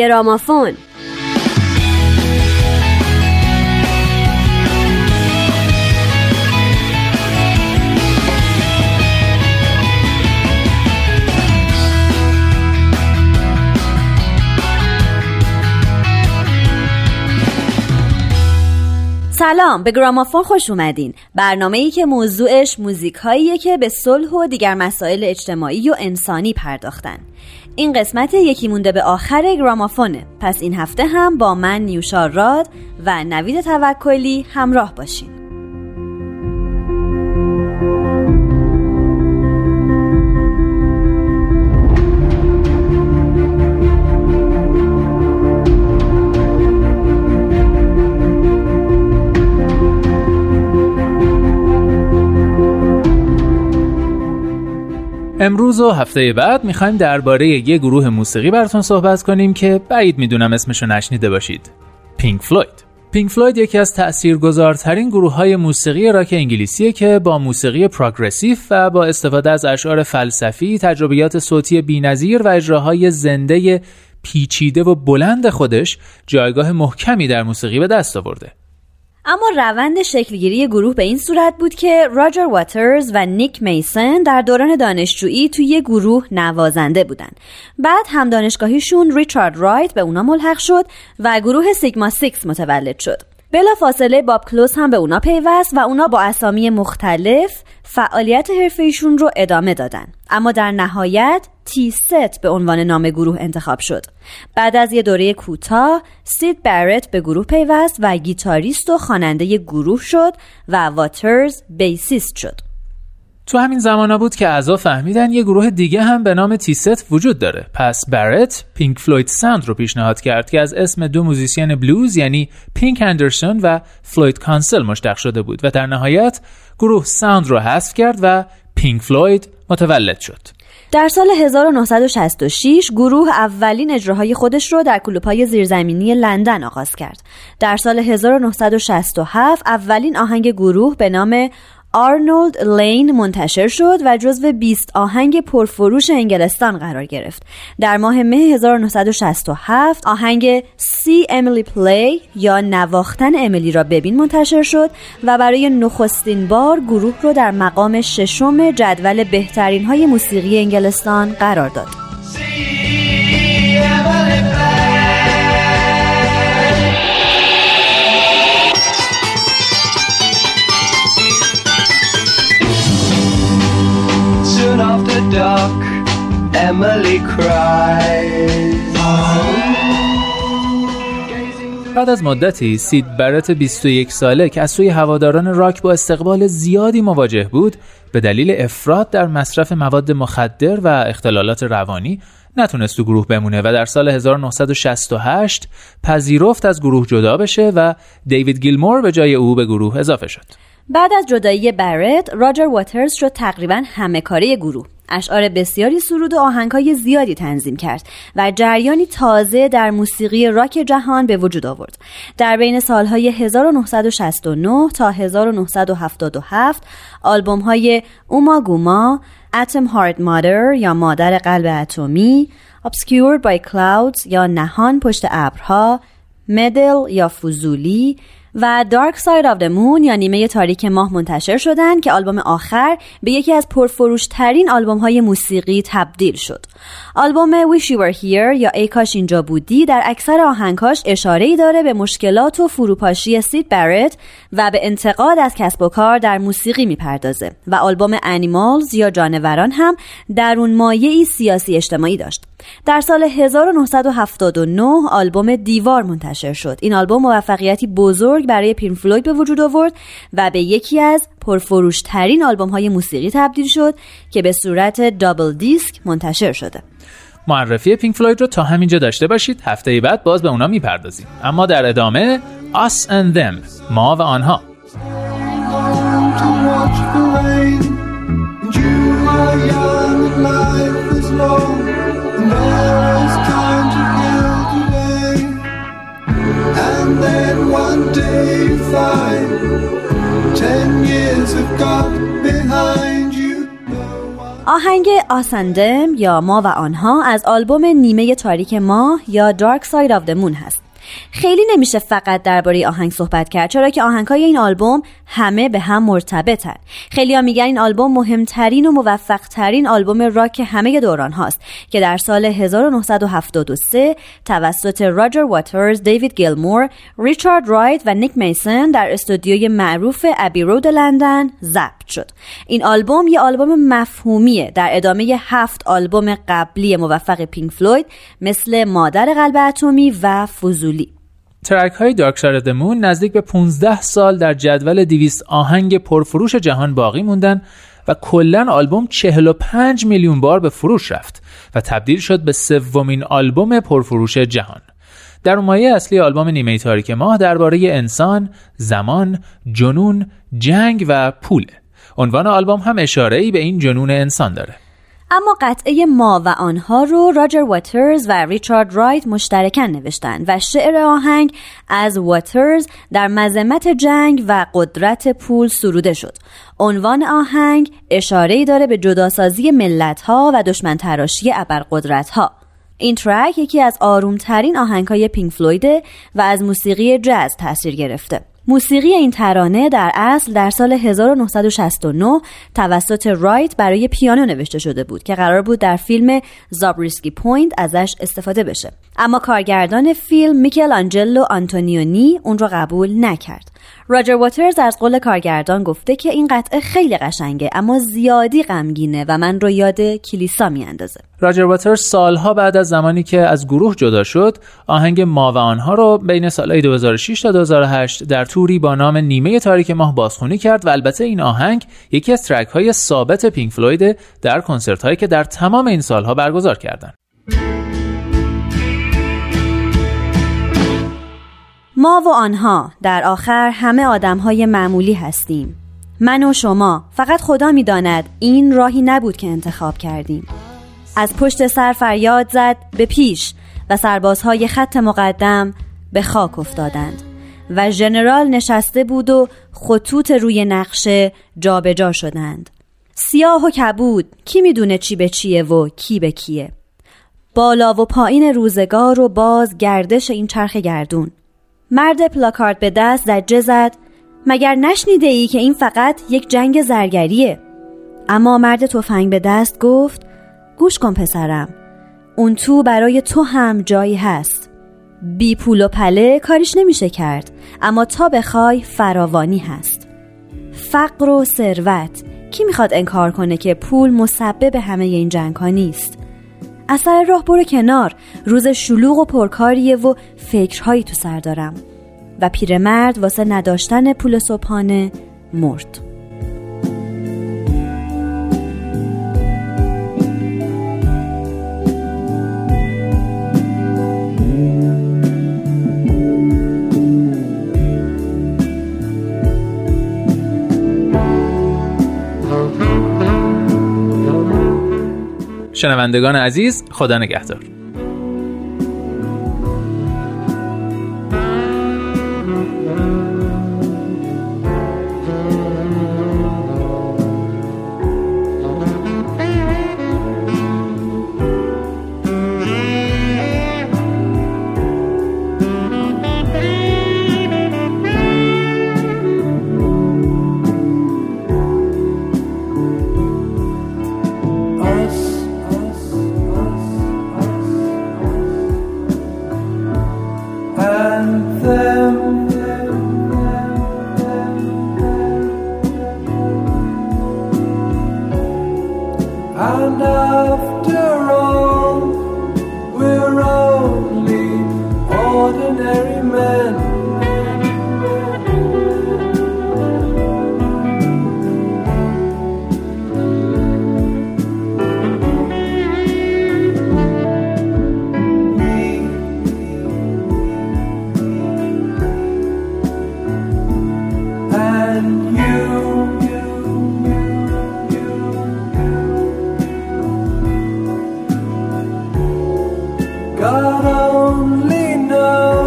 گرامافون سلام به گرامافون خوش اومدین. برنامه ای که موضوعش موزیک هاییه که به صلح و دیگر مسائل اجتماعی و انسانی پرداختن. این قسمت یکی مونده به آخر گرامافونه. پس این هفته هم با من نیوشا راد و نوید توکلی همراه باشین. امروز و هفته بعد می‌خوایم درباره یه گروه موسیقی براتون صحبت کنیم که بعید می‌دونم اسمشو نشنیده باشید. پینک فلوید. پینک فلوید یکی از تأثیرگذارترین گروه های موسیقی راک انگلیسیه که با موسیقی progressive و با استفاده از اشعار فلسفی، تجربیات صوتی بینظیر و اجراهای زنده پیچیده و بلند خودش جایگاه محکمی در موسیقی به دست آورده. اما روند شکلگیری گروه به این صورت بود که راجر واترز و نیک میسن در دوران دانشجویی توی یه گروه نوازنده بودن بعد هم دانشگاهیشون ریچارد رایت به اونا ملحق شد و گروه سیگما سیکس متولد شد. بلا فاصله باب کلوز هم به اونا پیوست و اونا با اسامی مختلف فعالیت حرفه‌ایشون رو ادامه دادن. اما در نهایت تی ست به عنوان نام گروه انتخاب شد. بعد از یه دوره کوتاه سید برت به گروه پیوست و گیتاریست و خواننده گروه شد و واترز bassist شد. تو همین زمانا بود که اعضا فهمیدن یه گروه دیگه هم به نام تی ست وجود داره پس برت پینک فلوید ساند رو پیشنهاد کرد که از اسم دو موزیسین بلوز یعنی پینک اندرسون و فلوید کانسل مشتق شده بود و در نهایت گروه ساند رو حذف کرد و پینک فلوید متولد شد در سال 1966 گروه اولین اجراهای خودش رو در کلوپای زیرزمینی لندن آغاز کرد. در سال 1967 اولین آهنگ گروه به نام آرنولد لین منتشر شد و جزو 20 آهنگ پرفروش انگلستان قرار گرفت. در ماه مه 1967 آهنگ سی امیلی پلی یا نواختن امیلی را ببین منتشر شد و برای نخستین بار گروه رو در مقام ششم جدول بهترین های موسیقی انگلستان قرار داد. بعد از مدتی سید برت 21 ساله که از سوی هواداران راک با استقبال زیادی مواجه بود به دلیل افراد در مصرف مواد مخدر و اختلالات روانی نتونست تو گروه بمونه و در سال 1968 پذیرفت از گروه جدا بشه و دیوید گیلمور به جای او به گروه اضافه شد. بعد از جدایی برت، راجر واترز شد تقریبا همه کاره گروه. اشعار بسیاری سرود و آهنگهای زیادی تنظیم کرد و جریانی تازه در موسیقی راک جهان به وجود آورد. در بین سالهای 1969 تا 1977 آلبوم های اوما گوما، اتم هارد مادر یا مادر قلب اتمی، Obscured by Clouds یا نهان پشت ابرها، مدل یا فوزولی و Dark Side of the Moon یا نیمه تاریک ماه منتشر شدند که آلبوم آخر به یکی از پرفروشترین آلبوم های موسیقی تبدیل شد. آلبوم Wish You Were Here یا ای کاش اینجا بودی در اکثر آهنگاش اشاره ای داره به مشکلات و فروپاشی سید برت و به انتقاد از کسب و کار در موسیقی می‌پردازه و آلبوم انیمالز یا جانوران هم در اون مایه سیاسی اجتماعی داشت. در سال 1979 آلبوم دیوار منتشر شد. این آلبوم موفقیتی بزرگ برای پین فلوید به وجود آورد و به یکی از پرفروشترین آلبوم های موسیقی تبدیل شد که به صورت دابل دیسک منتشر شده. معرفی پینک فلوید رو تا همینجا داشته باشید. هفته بعد باز به اونا می‌پردازیم. اما در ادامه Us and Them ما و آنها. آهنگ آسندم یا ما و آنها از آلبوم نیمه تاریک ماه یا Side of the Moon هست. خیلی نمیشه فقط درباره آهنگ صحبت کرد چرا که آهنگهای این آلبوم همه به هم مرتبطن خیلی ها میگن این آلبوم مهمترین و موفقترین آلبوم راک همه دوران هاست که در سال 1973 توسط راجر واترز، دیوید گیلمور، ریچارد رایت و نیک میسن در استودیوی معروف ابی رود لندن ضبط شد. این آلبوم یه آلبوم مفهومیه در ادامه هفت آلبوم قبلی موفق پینک فلوید مثل مادر قلب اتمی و فوزولی. ترک های دارک مون نزدیک به 15 سال در جدول 200 آهنگ پرفروش جهان باقی موندن و کلا آلبوم 45 میلیون بار به فروش رفت و تبدیل شد به سومین آلبوم پرفروش جهان. در مایه اصلی آلبوم نیمه تاریک ماه درباره انسان، زمان، جنون، جنگ و پوله. عنوان آلبوم هم اشاره ای به این جنون انسان داره. اما قطعه ما و آنها رو راجر واترز و ریچارد رایت مشترکن نوشتن و شعر آهنگ از واترز در مذمت جنگ و قدرت پول سروده شد. عنوان آهنگ اشاره داره به جداسازی ملت ها و دشمن تراشی ابرقدرت ها. این ترک یکی از آرومترین آهنگ های پینک فلویده و از موسیقی جاز تاثیر گرفته. موسیقی این ترانه در اصل در سال 1969 توسط رایت برای پیانو نوشته شده بود که قرار بود در فیلم زابریسکی پوینت ازش استفاده بشه. اما کارگردان فیلم میکل آنجلو آنتونیونی اون رو قبول نکرد راجر واترز از قول کارگردان گفته که این قطعه خیلی قشنگه اما زیادی غمگینه و من رو یاد کلیسا میاندازه راجر واترز سالها بعد از زمانی که از گروه جدا شد آهنگ ما و آنها رو بین سالهای 2006 تا 2008 در توری با نام نیمه تاریک ماه بازخونی کرد و البته این آهنگ یکی از ترک های ثابت پینک فلوید در کنسرت هایی که در تمام این سالها برگزار کردند. ما و آنها در آخر همه آدم های معمولی هستیم. من و شما فقط خدا می‌داند این راهی نبود که انتخاب کردیم. از پشت سر فریاد زد به پیش و سربازهای خط مقدم به خاک افتادند و ژنرال نشسته بود و خطوط روی نقشه جابجا جا شدند. سیاه و کبود کی می‌دونه چی به چیه و کی به کیه؟ بالا و پایین روزگار و باز گردش این چرخ گردون. مرد پلاکارد به دست زجه زد مگر نشنیده ای که این فقط یک جنگ زرگریه؟ اما مرد تفنگ به دست گفت گوش کن پسرم اون تو برای تو هم جایی هست. بی پول و پله کاریش نمیشه کرد اما تا بخوای فراوانی هست. فقر و ثروت کی می‌خواد انکار کنه که پول مسبب همه این جنگ ها نیست؟ اثر راه برو کنار روز شلوغ و پرکاریه و فکرهایی تو سر دارم. و پیرمرد واسه نداشتن پول صبحانه مرد. شنوندگان عزیز خدا نگهدار. God only knows.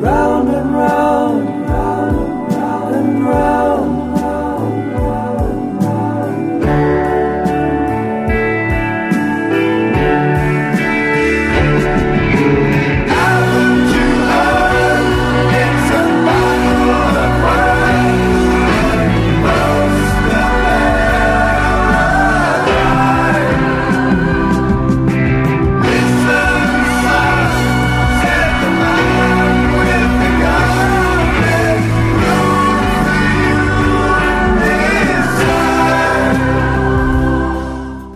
Round and round.